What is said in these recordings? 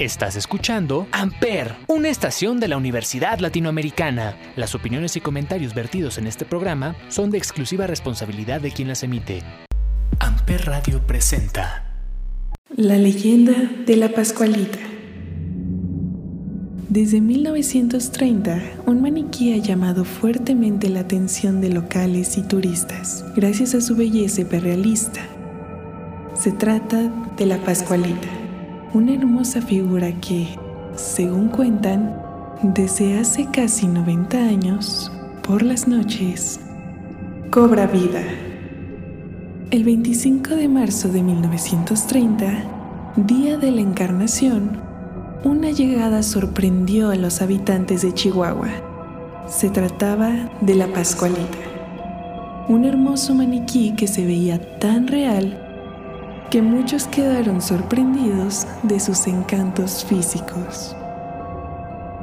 Estás escuchando Amper, una estación de la Universidad Latinoamericana. Las opiniones y comentarios vertidos en este programa son de exclusiva responsabilidad de quien las emite. Amper Radio presenta La leyenda de la Pascualita. Desde 1930, un maniquí ha llamado fuertemente la atención de locales y turistas, gracias a su belleza hiperrealista. Se trata de la Pascualita una hermosa figura que, según cuentan, desde hace casi 90 años, por las noches, cobra vida. El 25 de marzo de 1930, día de la Encarnación, una llegada sorprendió a los habitantes de Chihuahua. Se trataba de la Pascualita, un hermoso maniquí que se veía tan real que muchos quedaron sorprendidos de sus encantos físicos.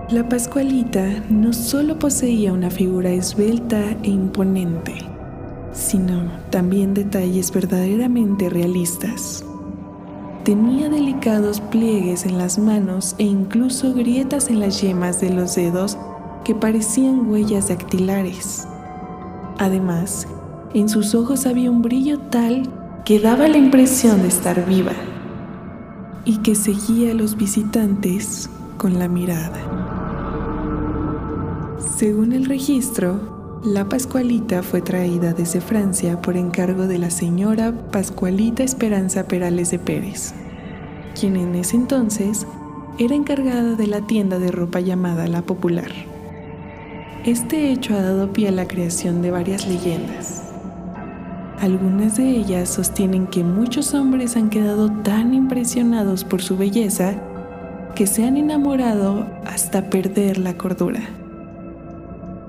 La Pascualita no solo poseía una figura esbelta e imponente, sino también detalles verdaderamente realistas. Tenía delicados pliegues en las manos e incluso grietas en las yemas de los dedos que parecían huellas dactilares. Además, en sus ojos había un brillo tal que daba la impresión de estar viva y que seguía a los visitantes con la mirada. Según el registro, la Pascualita fue traída desde Francia por encargo de la señora Pascualita Esperanza Perales de Pérez, quien en ese entonces era encargada de la tienda de ropa llamada La Popular. Este hecho ha dado pie a la creación de varias leyendas algunas de ellas sostienen que muchos hombres han quedado tan impresionados por su belleza que se han enamorado hasta perder la cordura.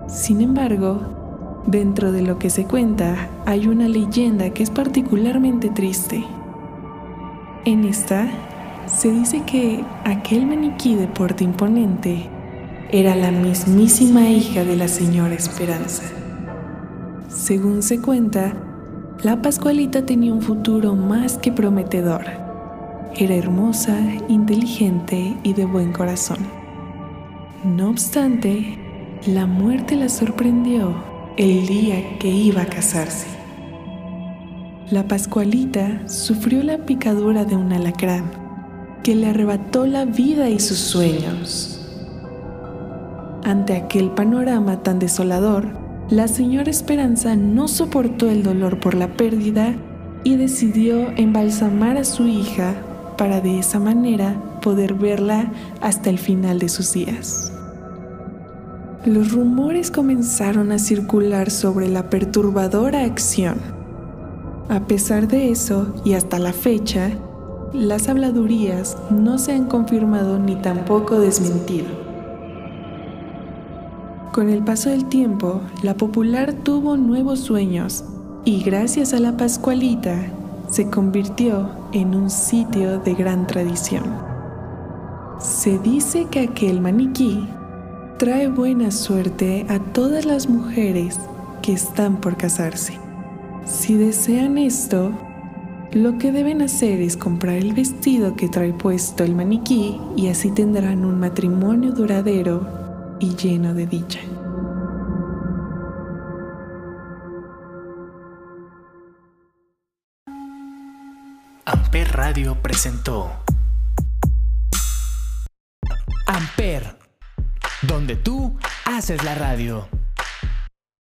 Sin embargo, dentro de lo que se cuenta hay una leyenda que es particularmente triste. En esta se dice que aquel maniquí de porte imponente era la mismísima hija de la señora Esperanza. Según se cuenta, la Pascualita tenía un futuro más que prometedor. Era hermosa, inteligente y de buen corazón. No obstante, la muerte la sorprendió el día que iba a casarse. La Pascualita sufrió la picadura de un alacrán que le arrebató la vida y sus sueños. Ante aquel panorama tan desolador, la señora Esperanza no soportó el dolor por la pérdida y decidió embalsamar a su hija para de esa manera poder verla hasta el final de sus días. Los rumores comenzaron a circular sobre la perturbadora acción. A pesar de eso, y hasta la fecha, las habladurías no se han confirmado ni tampoco desmentido. Con el paso del tiempo, la popular tuvo nuevos sueños y gracias a la Pascualita se convirtió en un sitio de gran tradición. Se dice que aquel maniquí trae buena suerte a todas las mujeres que están por casarse. Si desean esto, lo que deben hacer es comprar el vestido que trae puesto el maniquí y así tendrán un matrimonio duradero y lleno de dicha. Amper Radio presentó Amper, donde tú haces la radio.